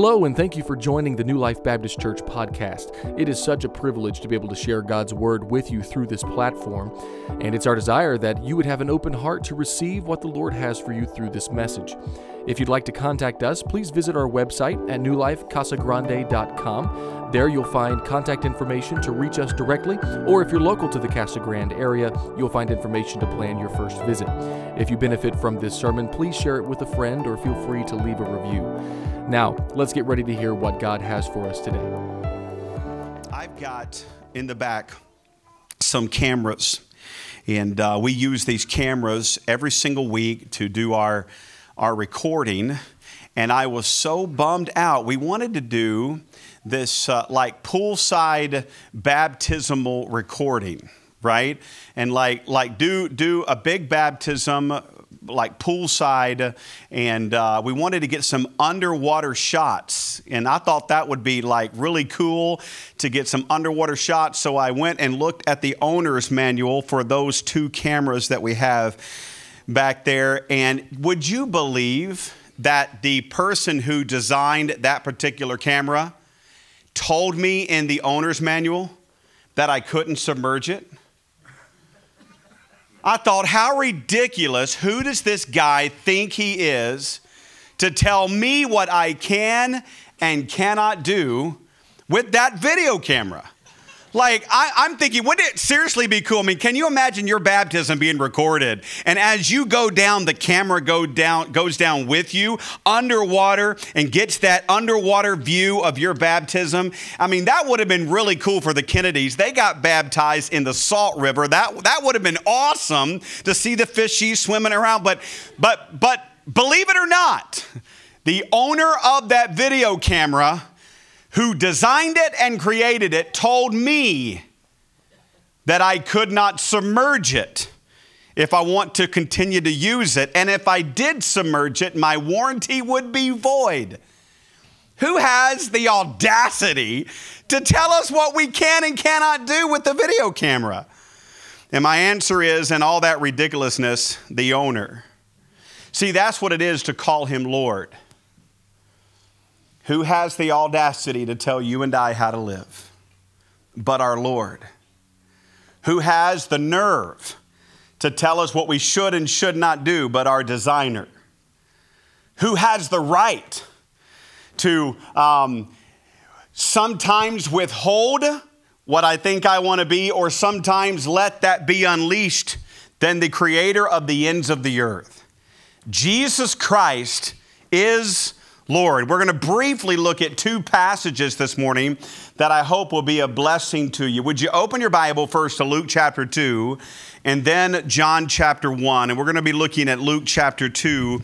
Hello, and thank you for joining the New Life Baptist Church podcast. It is such a privilege to be able to share God's Word with you through this platform, and it's our desire that you would have an open heart to receive what the Lord has for you through this message. If you'd like to contact us, please visit our website at newlifecasagrande.com. There you'll find contact information to reach us directly, or if you're local to the Casa Grande area, you'll find information to plan your first visit. If you benefit from this sermon, please share it with a friend or feel free to leave a review. Now, let's get ready to hear what God has for us today. I've got in the back some cameras, and uh, we use these cameras every single week to do our, our recording. And I was so bummed out. We wanted to do this uh, like poolside baptismal recording right and like like do do a big baptism like poolside, and uh, we wanted to get some underwater shots. And I thought that would be like really cool to get some underwater shots. So I went and looked at the owner's manual for those two cameras that we have back there. And would you believe that the person who designed that particular camera told me in the owner's manual that I couldn't submerge it? I thought, how ridiculous. Who does this guy think he is to tell me what I can and cannot do with that video camera? Like, I, am thinking, wouldn't it seriously be cool? I mean, can you imagine your baptism being recorded? And as you go down, the camera go down, goes down with you underwater and gets that underwater view of your baptism. I mean, that would have been really cool for the Kennedys. They got baptized in the Salt River. That, that would have been awesome to see the fishies swimming around. But, but, but believe it or not, the owner of that video camera who designed it and created it told me that I could not submerge it if I want to continue to use it. And if I did submerge it, my warranty would be void. Who has the audacity to tell us what we can and cannot do with the video camera? And my answer is, in all that ridiculousness, the owner. See, that's what it is to call him Lord. Who has the audacity to tell you and I how to live? But our Lord. Who has the nerve to tell us what we should and should not do, but our designer? Who has the right to um, sometimes withhold what I think I want to be, or sometimes let that be unleashed than the creator of the ends of the earth? Jesus Christ is Lord. We're going to briefly look at two passages this morning that I hope will be a blessing to you. Would you open your Bible first to Luke chapter 2 and then John chapter 1? And we're going to be looking at Luke chapter 2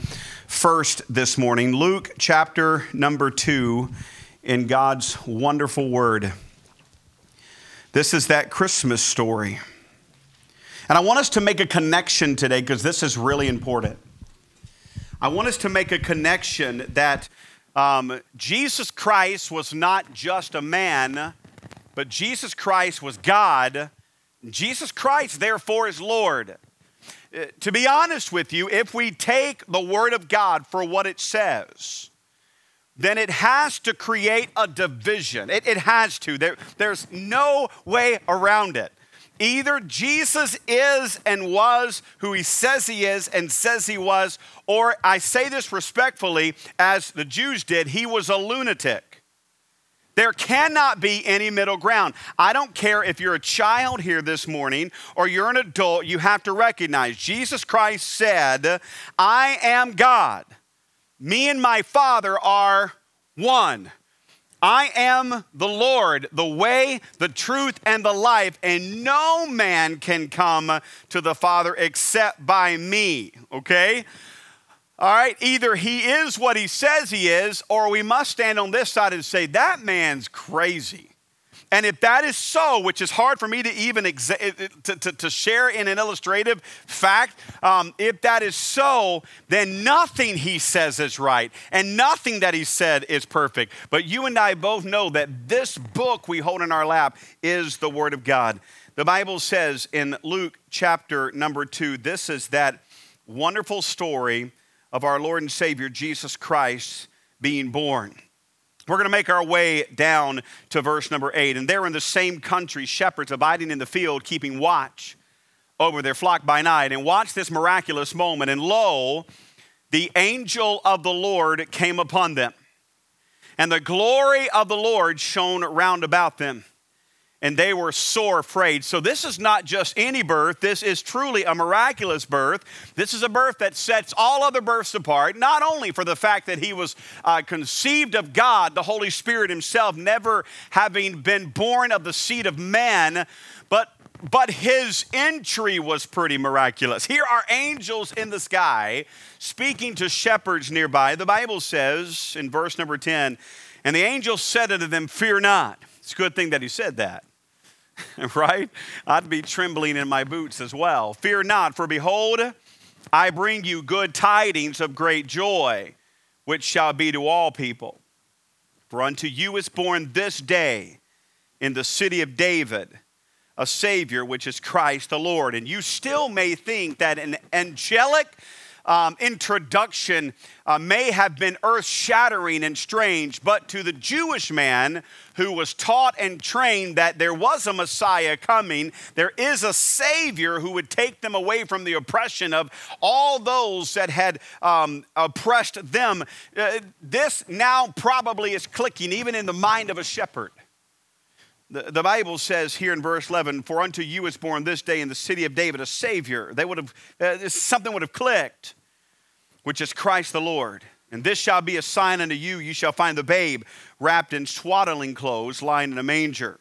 first this morning. Luke chapter number 2 in God's wonderful word. This is that Christmas story. And I want us to make a connection today because this is really important. I want us to make a connection that um, Jesus Christ was not just a man, but Jesus Christ was God. Jesus Christ, therefore, is Lord. Uh, to be honest with you, if we take the Word of God for what it says, then it has to create a division. It, it has to. There, there's no way around it. Either Jesus is and was who he says he is and says he was, or I say this respectfully, as the Jews did, he was a lunatic. There cannot be any middle ground. I don't care if you're a child here this morning or you're an adult, you have to recognize Jesus Christ said, I am God. Me and my Father are one. I am the Lord, the way, the truth, and the life, and no man can come to the Father except by me. Okay? All right, either he is what he says he is, or we must stand on this side and say, that man's crazy. And if that is so, which is hard for me to even exa- to, to, to, share in an illustrative fact, um, if that is so, then nothing he says is right and nothing that he said is perfect. But you and I both know that this book we hold in our lap is the Word of God. The Bible says in Luke chapter number two, this is that wonderful story of our Lord and Savior Jesus Christ being born. We're going to make our way down to verse number eight. And there in the same country, shepherds abiding in the field, keeping watch over their flock by night. And watch this miraculous moment. And lo, the angel of the Lord came upon them, and the glory of the Lord shone round about them and they were sore afraid. So, this is not just any birth, this is truly a miraculous birth. This is a birth that sets all other births apart, not only for the fact that he was uh, conceived of God, the Holy Spirit himself, never having been born of the seed of man, but but his entry was pretty miraculous. Here are angels in the sky speaking to shepherds nearby. The Bible says in verse number 10, and the angel said unto them, Fear not. It's a good thing that he said that. right? I'd be trembling in my boots as well. Fear not, for behold, I bring you good tidings of great joy, which shall be to all people. For unto you is born this day in the city of David a Savior, which is Christ the Lord. And you still may think that an angelic um, introduction uh, may have been earth shattering and strange, but to the Jewish man who was taught and trained that there was a Messiah coming, there is a Savior who would take them away from the oppression of all those that had um, oppressed them, uh, this now probably is clicking even in the mind of a shepherd. The, the Bible says here in verse 11, For unto you is born this day in the city of David a Savior. They would have, uh, something would have clicked, which is Christ the Lord. And this shall be a sign unto you. You shall find the babe wrapped in swaddling clothes, lying in a manger.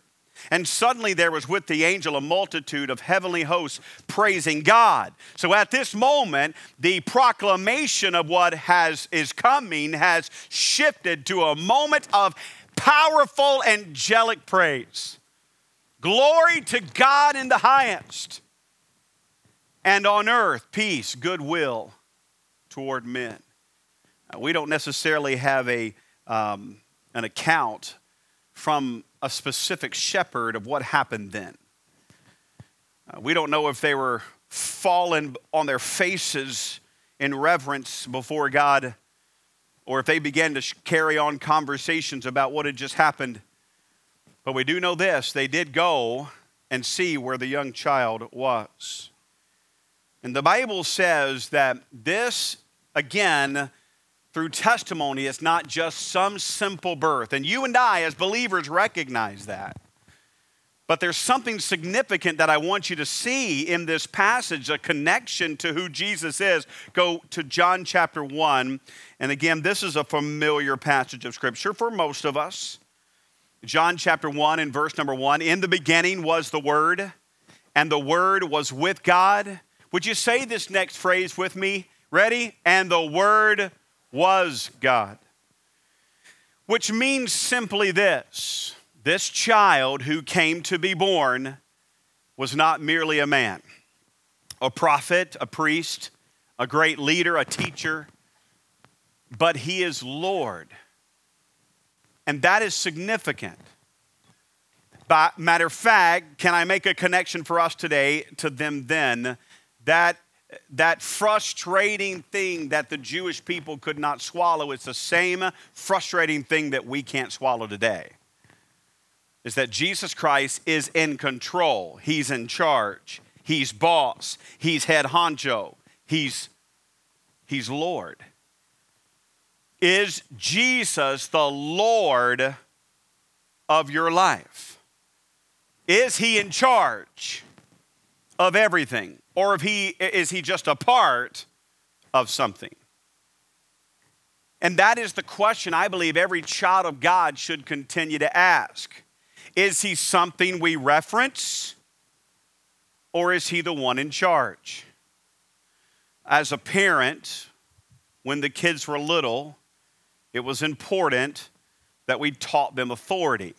And suddenly there was with the angel a multitude of heavenly hosts praising God. So at this moment, the proclamation of what has is coming has shifted to a moment of powerful angelic praise. Glory to God in the highest, and on earth, peace, goodwill toward men. Now, we don't necessarily have a, um, an account from a specific shepherd of what happened then. Uh, we don't know if they were fallen on their faces in reverence before God or if they began to carry on conversations about what had just happened. But we do know this they did go and see where the young child was. And the Bible says that this, again, through testimony, is not just some simple birth. And you and I, as believers, recognize that. But there's something significant that I want you to see in this passage, a connection to who Jesus is. Go to John chapter 1. And again, this is a familiar passage of Scripture for most of us. John chapter 1 and verse number 1 In the beginning was the Word, and the Word was with God. Would you say this next phrase with me? Ready? And the Word was God. Which means simply this this child who came to be born was not merely a man, a prophet, a priest, a great leader, a teacher, but he is Lord. And that is significant. By matter of fact, can I make a connection for us today to them then? That that frustrating thing that the Jewish people could not swallow, it's the same frustrating thing that we can't swallow today is that Jesus Christ is in control. He's in charge. He's boss. He's head honcho. He's, he's Lord. Is Jesus the Lord of your life? Is he in charge of everything? Or if he, is he just a part of something? And that is the question I believe every child of God should continue to ask. Is he something we reference? Or is he the one in charge? As a parent, when the kids were little, it was important that we taught them authority.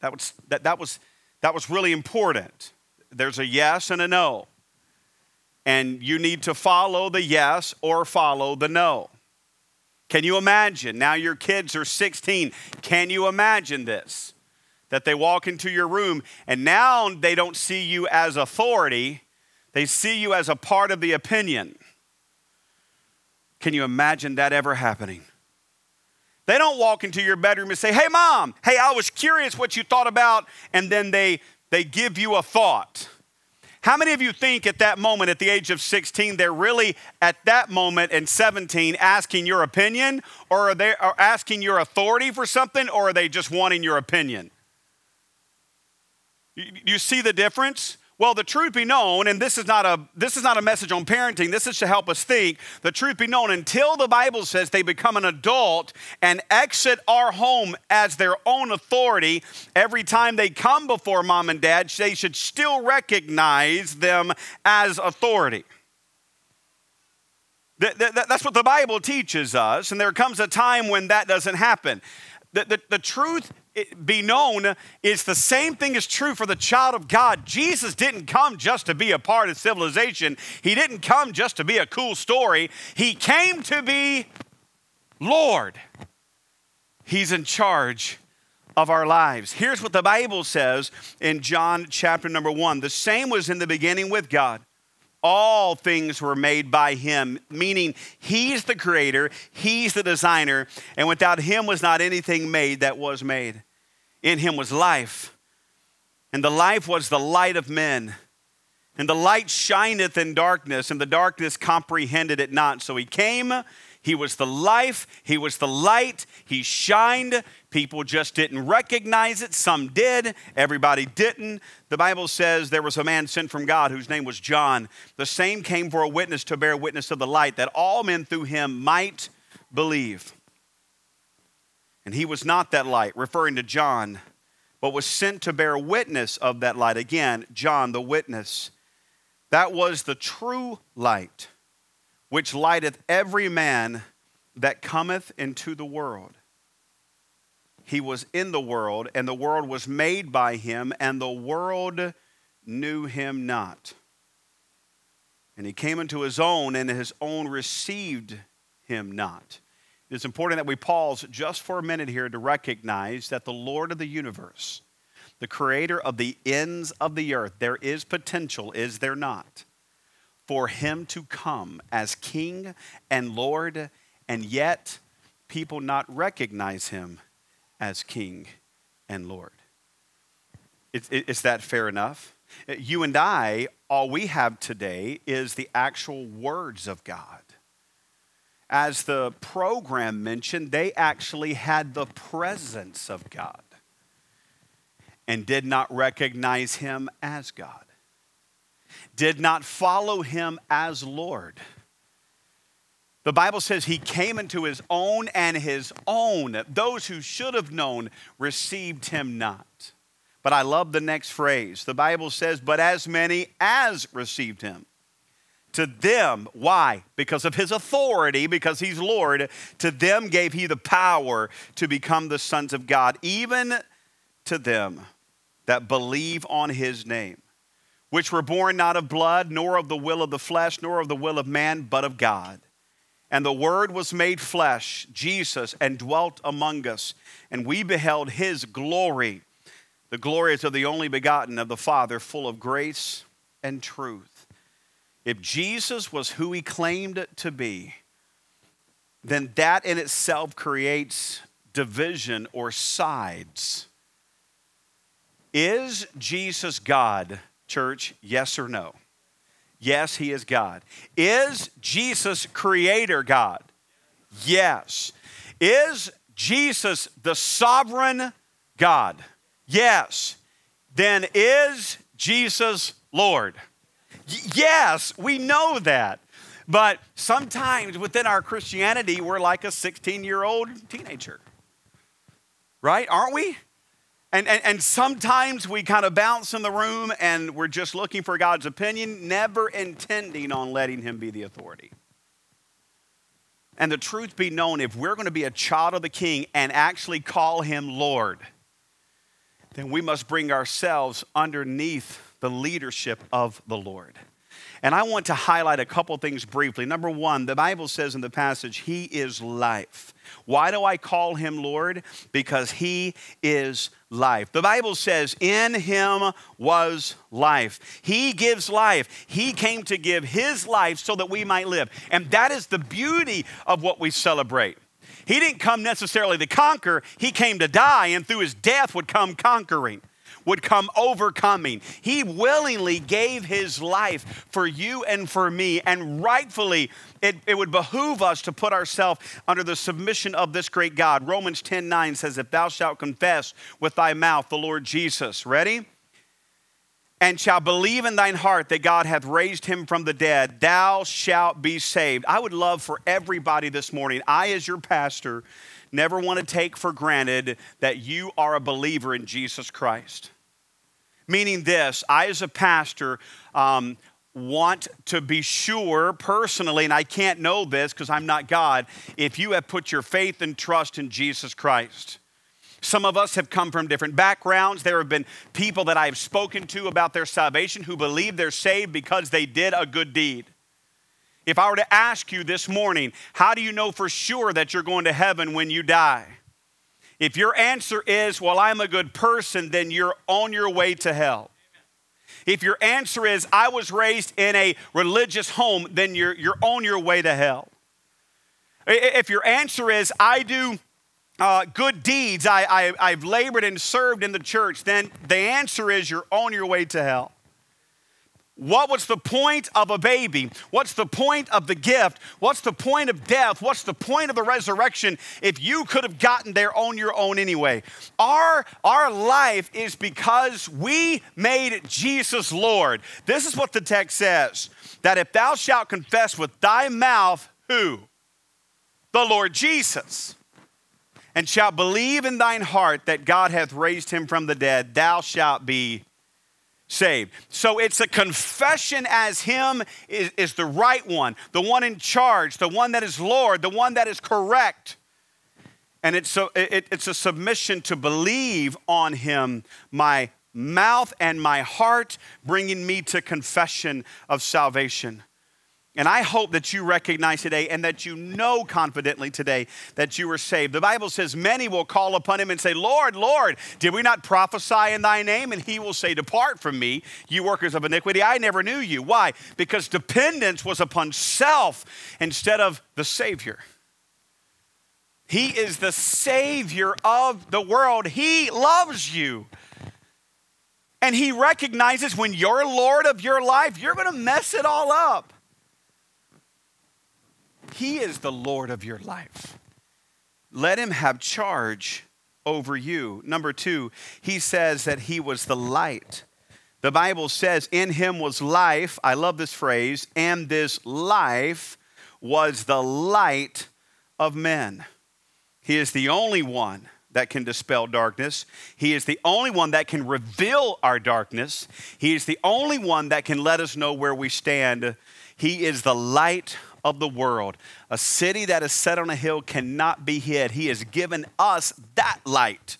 That was, that, that was, that was really important. There's a yes and a no. And you need to follow the yes or follow the no. Can you imagine? Now your kids are 16. Can you imagine this? That they walk into your room and now they don't see you as authority, they see you as a part of the opinion. Can you imagine that ever happening? They don't walk into your bedroom and say, Hey, mom, hey, I was curious what you thought about, and then they, they give you a thought. How many of you think at that moment, at the age of 16, they're really at that moment and 17 asking your opinion, or are they are asking your authority for something, or are they just wanting your opinion? You, see the difference? Well, the truth be known, and this is not a this is not a message on parenting. This is to help us think. The truth be known, until the Bible says they become an adult and exit our home as their own authority, every time they come before mom and dad, they should still recognize them as authority. That's what the Bible teaches us, and there comes a time when that doesn't happen. The, the, the truth be known is the same thing is true for the child of God. Jesus didn't come just to be a part of civilization, He didn't come just to be a cool story. He came to be Lord. He's in charge of our lives. Here's what the Bible says in John chapter number one the same was in the beginning with God. All things were made by him, meaning he's the creator, he's the designer, and without him was not anything made that was made. In him was life, and the life was the light of men. And the light shineth in darkness, and the darkness comprehended it not. So he came, he was the life, he was the light, he shined. People just didn't recognize it. Some did, everybody didn't. The Bible says there was a man sent from God whose name was John. The same came for a witness to bear witness of the light, that all men through him might believe. And he was not that light, referring to John, but was sent to bear witness of that light. Again, John, the witness. That was the true light, which lighteth every man that cometh into the world. He was in the world, and the world was made by him, and the world knew him not. And he came into his own, and his own received him not. It's important that we pause just for a minute here to recognize that the Lord of the universe, the creator of the ends of the earth, there is potential, is there not, for him to come as king and Lord, and yet people not recognize him as king and Lord. Is, that fair enough? Uh, you and I, all we have today is the actual words of God as the program mentioned, they actually had the presence of God and did not recognize him as God, did not follow him as Lord. The Bible says he came into his own, and his own, those who should have known, received him not. But I love the next phrase. The Bible says, But as many as received him, to them, why? Because of his authority, because he's Lord, to them gave he the power to become the sons of God, even to them that believe on his name, which were born not of blood, nor of the will of the flesh, nor of the will of man, but of God. And the Word was made flesh, Jesus, and dwelt among us. And we beheld his glory. The glory is of the only begotten of the Father, full of grace and truth. If Jesus was who he claimed to be, then that in itself creates division or sides. Is Jesus God, church? Yes or no? Yes, he is God. Is Jesus creator God? Yes. Is Jesus the sovereign God? Yes. Then is Jesus Lord? Yes, we know that. But sometimes within our Christianity, we're like a 16 year old teenager. Right? Aren't we? And, and, and, sometimes we kind of bounce in the room and we're just looking for God's opinion, never intending on letting Him be the authority. And the truth be known, if we're going to be a child of the King and actually call Him Lord, then we must bring ourselves underneath the leadership of the Lord. And I want to highlight a couple things briefly. Number one, the Bible says in the passage, He is life. Why do I call Him Lord? Because He is life. The Bible says, In Him was life. He gives life. He came to give His life so that we might live. And that is the beauty of what we celebrate. He didn't come necessarily to conquer, he came to die, and through his death would come conquering, would come overcoming. He willingly gave his life for you and for me, and rightfully, it, it would behoove us to put ourselves under the submission of this great God. Romans 10 9 says, If thou shalt confess with thy mouth the Lord Jesus, ready? and shall believe in thine heart that God hath raised him from the dead, thou shalt be saved. I would love for everybody this morning, I, as your pastor, never want to take for granted that you are a believer in Jesus Christ. Meaning this, I, as a pastor, um, want to be sure personally, and I can't know this because I'm not God, if you have put your faith and trust in Jesus Christ. Some of us have come from different backgrounds. There have been people that I have spoken to about their salvation who believe they're saved because they did a good deed. If I were to ask you this morning, how do you know for sure that you're going to heaven when you die? If your answer is, well, I'm a good person, then you're on your way to hell. If your answer is, I was raised in a religious home, then you're, you're on your way to hell. If your answer is, I do uh, good deeds, I, I, I've labored and served in the church, then the answer is you're on your way to hell. What was the point of a baby? What's the point of the gift? What's the point of death? What's the point of the resurrection if you could have gotten there on your own anyway? Our, our life is because we made Jesus Lord. This is what the text says that if thou shalt confess with thy mouth, who? The Lord Jesus and shalt believe in thine heart that God hath raised him from the dead, thou shalt be saved. So it's a confession as him is, is, the right one, the one in charge, the one that is Lord, the one that is correct. And it's a, it, it's a submission to believe on him, my mouth and my heart, bringing me to confession of salvation. And I hope that you recognize today and that you know confidently today that you are saved. The Bible says, Many will call upon him and say, Lord, Lord, did we not prophesy in thy name? And he will say, Depart from me, you workers of iniquity. I never knew you. Why? Because dependence was upon self instead of the Savior. He is the Savior of the world, He loves you. And He recognizes when you're Lord of your life, you're going to mess it all up. He is the Lord of your life. Let him have charge over you. Number two, he says that he was the light. The Bible says, In him was life. I love this phrase, and this life was the light of men. He is the only one that can dispel darkness. He is the only one that can reveal our darkness. He is the only one that can let us know where we stand. He is the light of the world. A city that is set on a hill cannot be hid. He has given us that light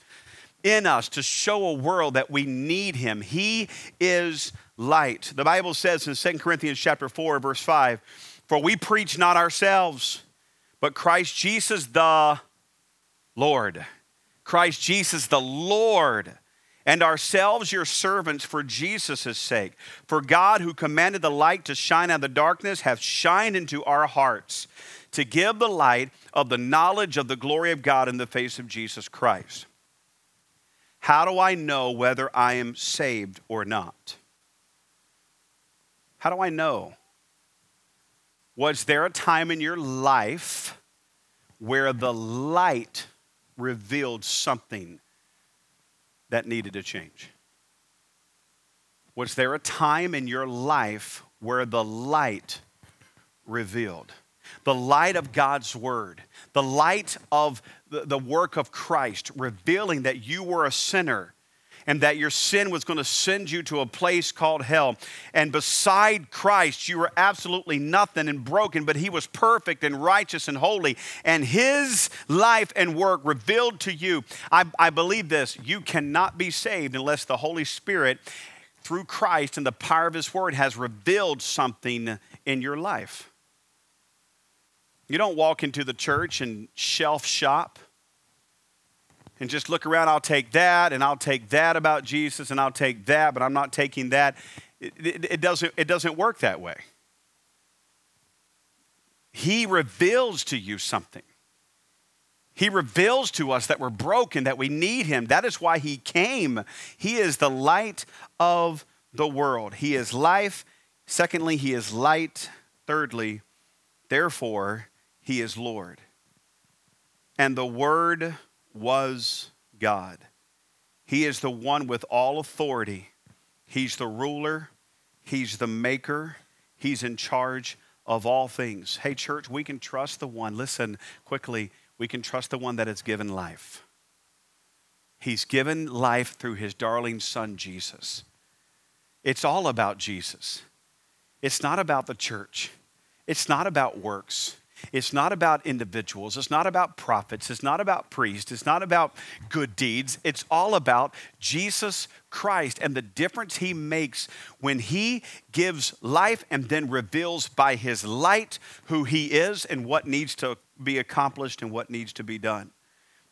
in us to show a world that we need him. He is light. The Bible says in 2 Corinthians chapter 4 verse 5, "For we preach not ourselves, but Christ Jesus the Lord." Christ Jesus the Lord and ourselves your servants for Jesus' sake. For God, who commanded the light to shine out of the darkness, hath shined into our hearts to give the light of the knowledge of the glory of God in the face of Jesus Christ. How do I know whether I am saved or not? How do I know? Was there a time in your life where the light revealed something that needed to change? Was there a time in your life where the light revealed? The light of God's word, the light of the, work of Christ, revealing that you were a sinner and that your sin was going to send you to a place called hell. And beside Christ, you were absolutely nothing and broken, but He was perfect and righteous and holy. And His life and work revealed to you. I, I believe this you cannot be saved unless the Holy Spirit, through Christ and the power of His word, has revealed something in your life. You don't walk into the church and shelf shop and just look around, I'll take that, and I'll take that about Jesus, and I'll take that, but I'm not taking that. It, it, it, doesn't, it doesn't work that way. He reveals to you something. He reveals to us that we're broken, that we need Him. That is why He came. He is the light of the world. He is life. Secondly, He is light. Thirdly, therefore, He is Lord. And the Word was God. He is the one with all authority. He's the ruler, He's the maker, He's in charge of all things. Hey, church, we can trust the one. Listen quickly we can trust the one that has given life. He's given life through his darling son, Jesus. It's all about Jesus. It's not about the church. It's not about works. It's not about individuals. It's not about prophets. It's not about priests. It's not about good deeds. It's all about Jesus Christ and the difference he makes when he gives life and then reveals by his light who he is and what needs to be accomplished and what needs to be done.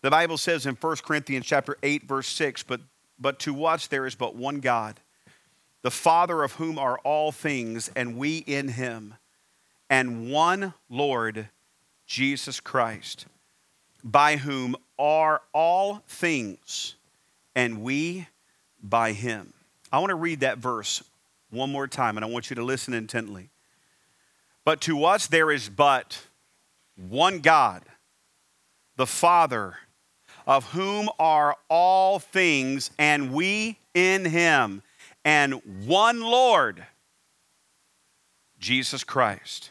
The Bible says in 1 Corinthians chapter 8 verse 6, but but to us there is but one God, the Father of whom are all things and we in him, and one Lord Jesus Christ, by whom are all things and we by him. I want to read that verse one more time and I want you to listen intently. But to us there is but one God, the Father, of whom are all things, and we in him, and one Lord, Jesus Christ.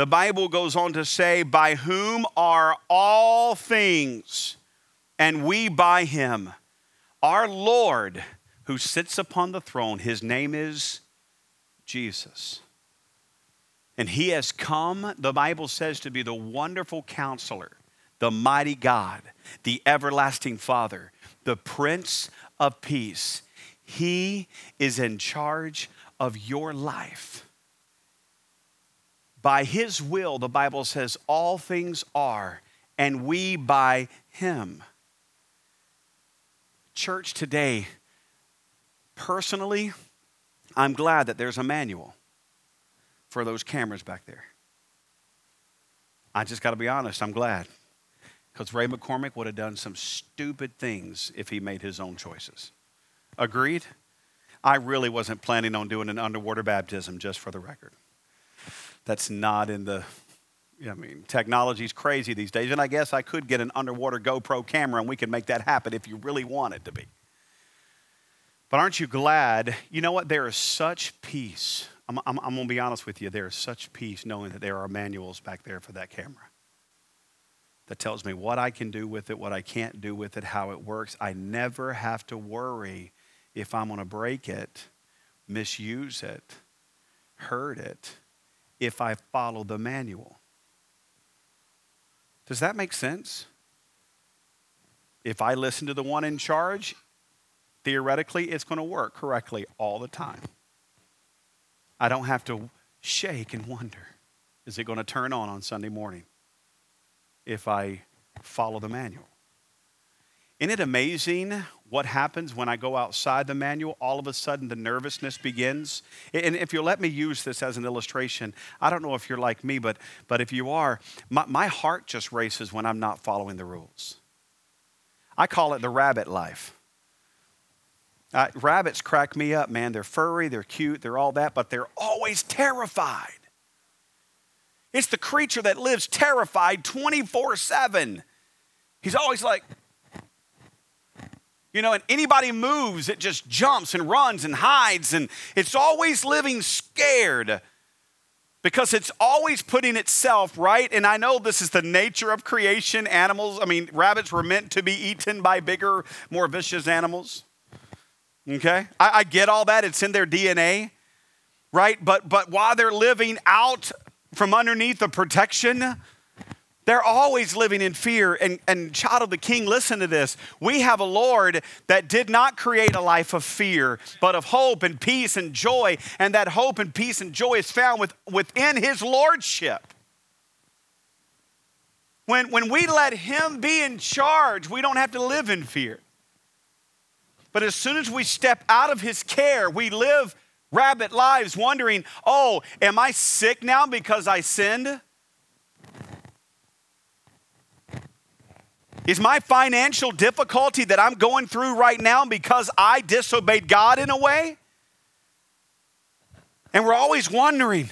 The Bible goes on to say, by whom are all things, and we by him. Our Lord, who sits upon the throne, his name is Jesus. And he has come, the Bible says, to be the wonderful counselor, the mighty God, the everlasting Father, the Prince of Peace. He is in charge of your life. By his will, the Bible says, all things are, and we by him. Church today, personally, I'm glad that there's a manual for those cameras back there. I just got to be honest, I'm glad. Because Ray McCormick would have done some stupid things if he made his own choices. Agreed? I really wasn't planning on doing an underwater baptism, just for the record. That's not in the, I mean, technology's crazy these days, and I guess I could get an underwater GoPro camera and we could make that happen if you really want it to be. But aren't you glad? You know what? There is such peace I'm, I'm, I'm going to be honest with you. There is such peace knowing that there are manuals back there for that camera that tells me what I can do with it, what I can't do with it, how it works. I never have to worry if I'm going to break it, misuse it, hurt it, if I follow the manual. Does that make sense? If I listen to the one in charge, theoretically, it's going to work correctly all the time. I don't have to shake and wonder is it going to turn on on Sunday morning if I follow the manual? Isn't it amazing what happens when I go outside the manual? All of a sudden, the nervousness begins. And if you'll let me use this as an illustration, I don't know if you're like me, but, but if you are, my, my heart just races when I'm not following the rules. I call it the rabbit life. Uh, rabbits crack me up, man. They're furry, they're cute, they're all that, but they're always terrified. It's the creature that lives terrified 24 7. He's always like, you know, and anybody moves, it just jumps and runs and hides, and it's always living scared because it's always putting itself right. And I know this is the nature of creation. Animals, I mean, rabbits were meant to be eaten by bigger, more vicious animals. Okay? I, I get all that, it's in their DNA, right? But but while they're living out from underneath the protection, they're always living in fear. And, and, child of the king, listen to this. We have a Lord that did not create a life of fear, but of hope and peace and joy. And that hope and peace and joy is found with, within his lordship. When, when we let him be in charge, we don't have to live in fear. But as soon as we step out of his care, we live rabbit lives wondering, oh, am I sick now because I sinned? Is my financial difficulty that I'm going through right now because I disobeyed God in a way? And we're always wondering,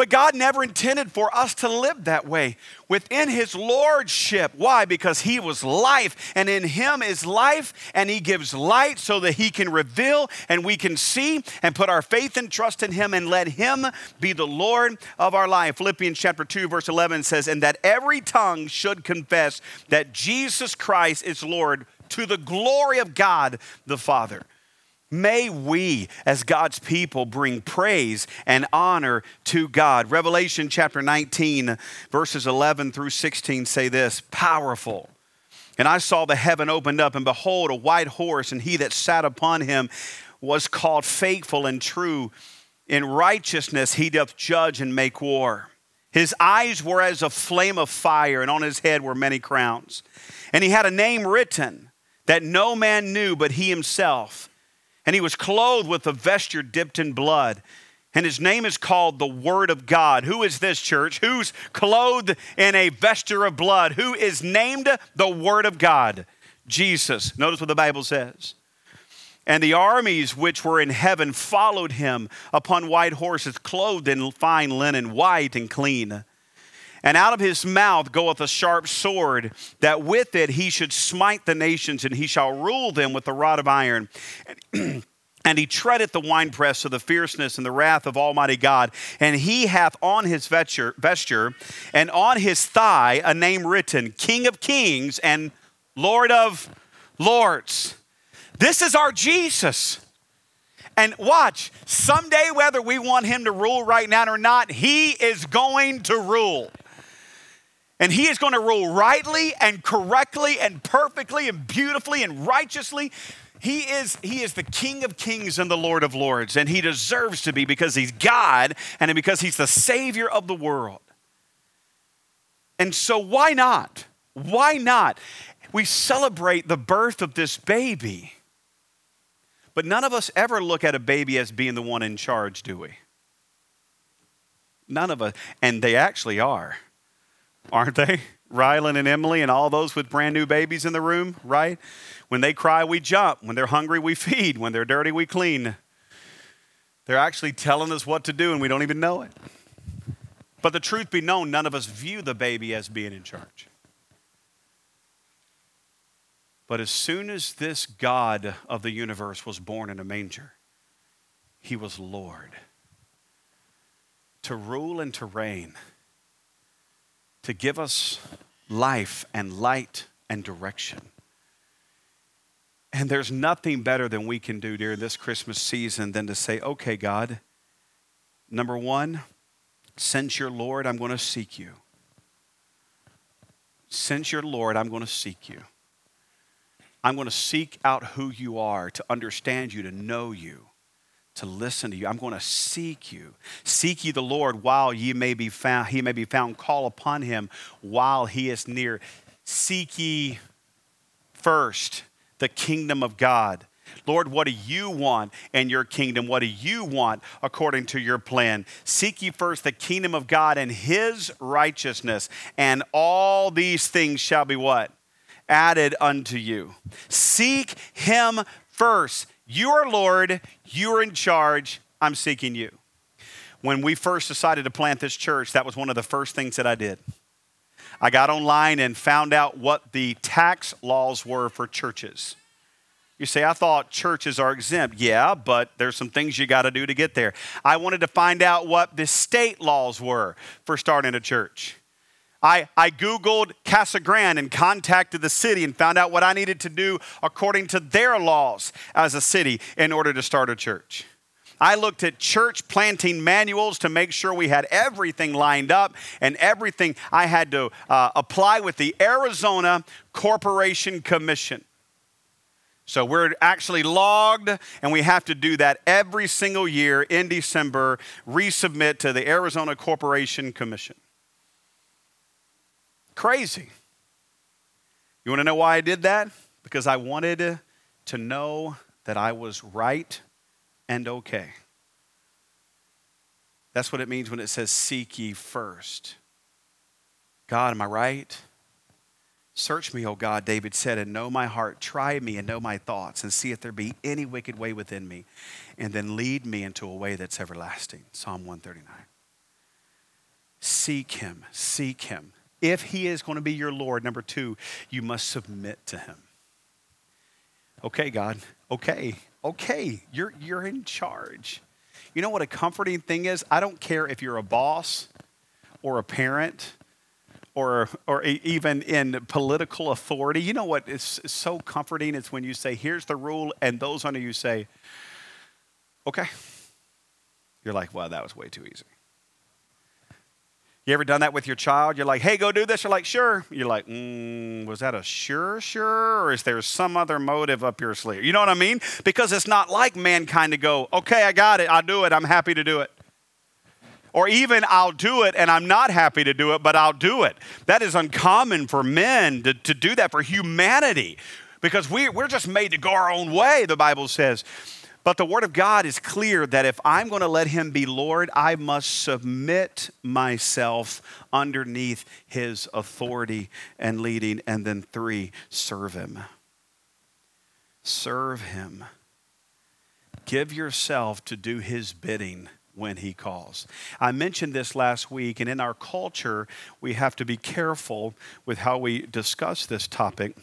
but God never intended for us to live that way within His Lordship. Why? Because He was life, and in Him is life, and He gives light so that He can reveal and we can see and put our faith and trust in Him and let Him be the Lord of our life. Philippians chapter 2, verse 11 says, And that every tongue should confess that Jesus Christ is Lord to the glory of God the Father. May we, as God's people, bring praise and honor to God. Revelation chapter 19, verses 11 through 16 say this powerful. And I saw the heaven opened up, and behold, a white horse, and he that sat upon him was called faithful and true. In righteousness he doth judge and make war. His eyes were as a flame of fire, and on his head were many crowns. And he had a name written that no man knew but he himself. And he was clothed with a vesture dipped in blood. And his name is called the Word of God. Who is this church? Who's clothed in a vesture of blood? Who is named the Word of God? Jesus. Notice what the Bible says. And the armies which were in heaven followed him upon white horses, clothed in fine linen, white and clean. And out of his mouth goeth a sharp sword, that with it he should smite the nations, and he shall rule them with a rod of iron. And he treadeth the winepress of the fierceness and the wrath of Almighty God. And he hath on his vesture and on his thigh a name written King of Kings and Lord of Lords. This is our Jesus. And watch, someday, whether we want him to rule right now or not, he is going to rule. And he is going to rule rightly and correctly and perfectly and beautifully and righteously. He is, he is the King of kings and the Lord of lords, and he deserves to be because he's God and because he's the Savior of the world. And so, why not? Why not? We celebrate the birth of this baby, but none of us ever look at a baby as being the one in charge, do we? None of us. And they actually are aren't they? Rylan and Emily and all those with brand new babies in the room, right? When they cry, we jump. When they're hungry, we feed. When they're dirty, we clean. They're actually telling us what to do and we don't even know it. But the truth be known, none of us view the baby as being in charge. But as soon as this God of the universe was born in a manger, he was Lord to rule and to reign to give us life and light and direction. And there's nothing better than we can do during this Christmas season than to say, okay, God, number one, since you're Lord, I'm going to seek you. Since you're Lord, I'm going to seek you. I'm going to seek out who you are, to understand you, to know you to listen to you. I'm going to seek you. Seek ye the Lord while ye may be found, he may be found. Call upon him while he is near. Seek ye first the kingdom of God. Lord, what do you want in your kingdom? What do you want according to your plan? Seek ye first the kingdom of God and his righteousness, and all these things shall be what? Added unto you. Seek him first. You are Lord, you are in charge, I'm seeking you. When we first decided to plant this church, that was one of the first things that I did. I got online and found out what the tax laws were for churches. You say, I thought churches are exempt. Yeah, but there's some things you got to do to get there. I wanted to find out what the state laws were for starting a church. I, I Googled Casa Grande and contacted the city and found out what I needed to do according to their laws as a city in order to start a church. I looked at church planting manuals to make sure we had everything lined up and everything I had to uh, apply with the Arizona Corporation Commission. So we're actually logged, and we have to do that every single year in December, resubmit to the Arizona Corporation Commission. Crazy. You want to know why I did that? Because I wanted to know that I was right and okay. That's what it means when it says, Seek ye first. God, am I right? Search me, O God, David said, and know my heart. Try me and know my thoughts, and see if there be any wicked way within me, and then lead me into a way that's everlasting. Psalm 139. Seek him, seek him. If he is going to be your Lord, number two, you must submit to him. Okay, God, okay, okay, you're, you're in charge. You know what a comforting thing is? I don't care if you're a boss or a parent or, or even in political authority. You know what is so comforting? It's when you say, here's the rule, and those under you say, okay. You're like, well, that was way too easy. You ever done that with your child? You're like, hey, go do this. You're like, sure. You're like, mm, was that a sure, sure? Or is there some other motive up your sleeve? You know what I mean? Because it's not like mankind to go, okay, I got it. I'll do it. I'm happy to do it. Or even I'll do it and I'm not happy to do it, but I'll do it. That is uncommon for men to, to do that for humanity because we, we're just made to go our own way, the Bible says. But the Word of God is clear that if I'm going to let Him be Lord, I must submit myself underneath His authority and leading. And then, three, serve Him. Serve Him. Give yourself to do His bidding when he calls. I mentioned this last week, and in our culture, we have to be careful with how we discuss this topic.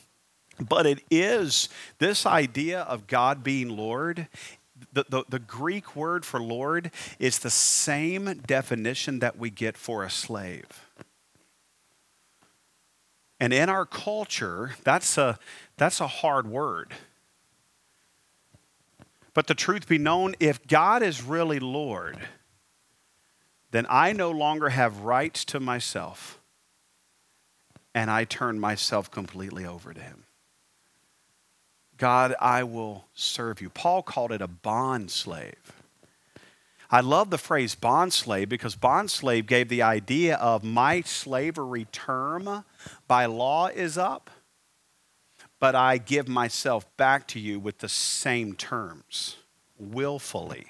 But it is this idea of God being Lord. The, the, the, Greek word for Lord is the same definition that we get for a slave. And in our culture, that's a, that's a hard word. But the truth be known, if God is really Lord, then I no longer have rights to myself, and I turn myself completely over to Him. God, I will serve you. Paul called it a bond slave. I love the phrase bond slave because bond slave gave the idea of my slavery term by law is up but I give myself back to you with the same terms, willfully.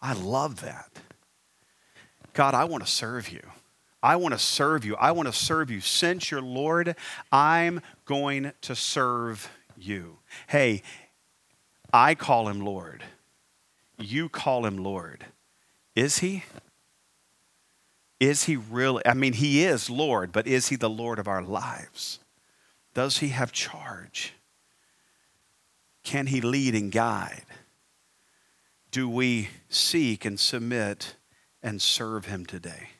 I love that. God, I want to serve you. I want to serve you. I want to serve you. Since you're Lord, I'm going to serve you. Hey, I call him Lord. You call him Lord. Is he? Is he really? I mean, he is Lord, but is he the Lord of our lives? Does he have charge? Can he lead and guide? Do we seek and submit and serve him today?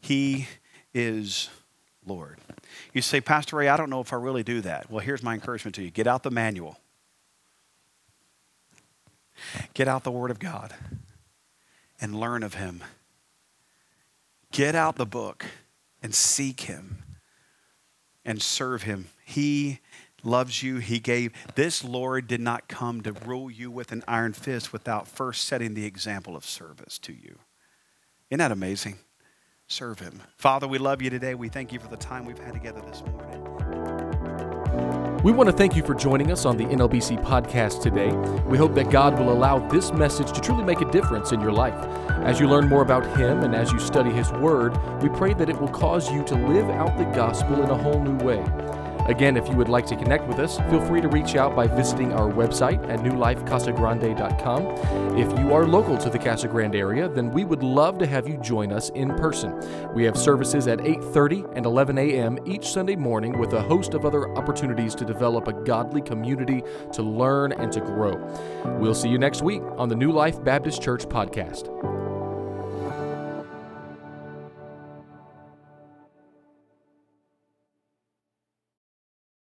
He is Lord. You say, Pastor Ray, I don't know if I really do that. Well, here's my encouragement to you get out the manual, get out the Word of God, and learn of Him. Get out the book and seek Him and serve Him he loves you. He gave. This Lord did not come to rule you with an iron fist without first setting the example of service to you. Isn't that amazing? Serve Him. Father, we love you today. We thank you for the time we've had together this morning. We want to thank you for joining us on the NLBC podcast today. We hope that God will allow this message to truly make a difference in your life. As you learn more about Him and as you study His Word, we pray that it will cause you to live out the gospel in a whole new way. Again, if you would like to connect with us, feel free to reach out by visiting our website at newlifecasagrande.com. If you are local to the Casa Grande area, then we would love to have you join us in person. We have services at 8:30 and 11 a.m. each Sunday morning with a host of other opportunities to develop a godly community to learn and to grow. We'll see you next week on the New Life Baptist Church podcast.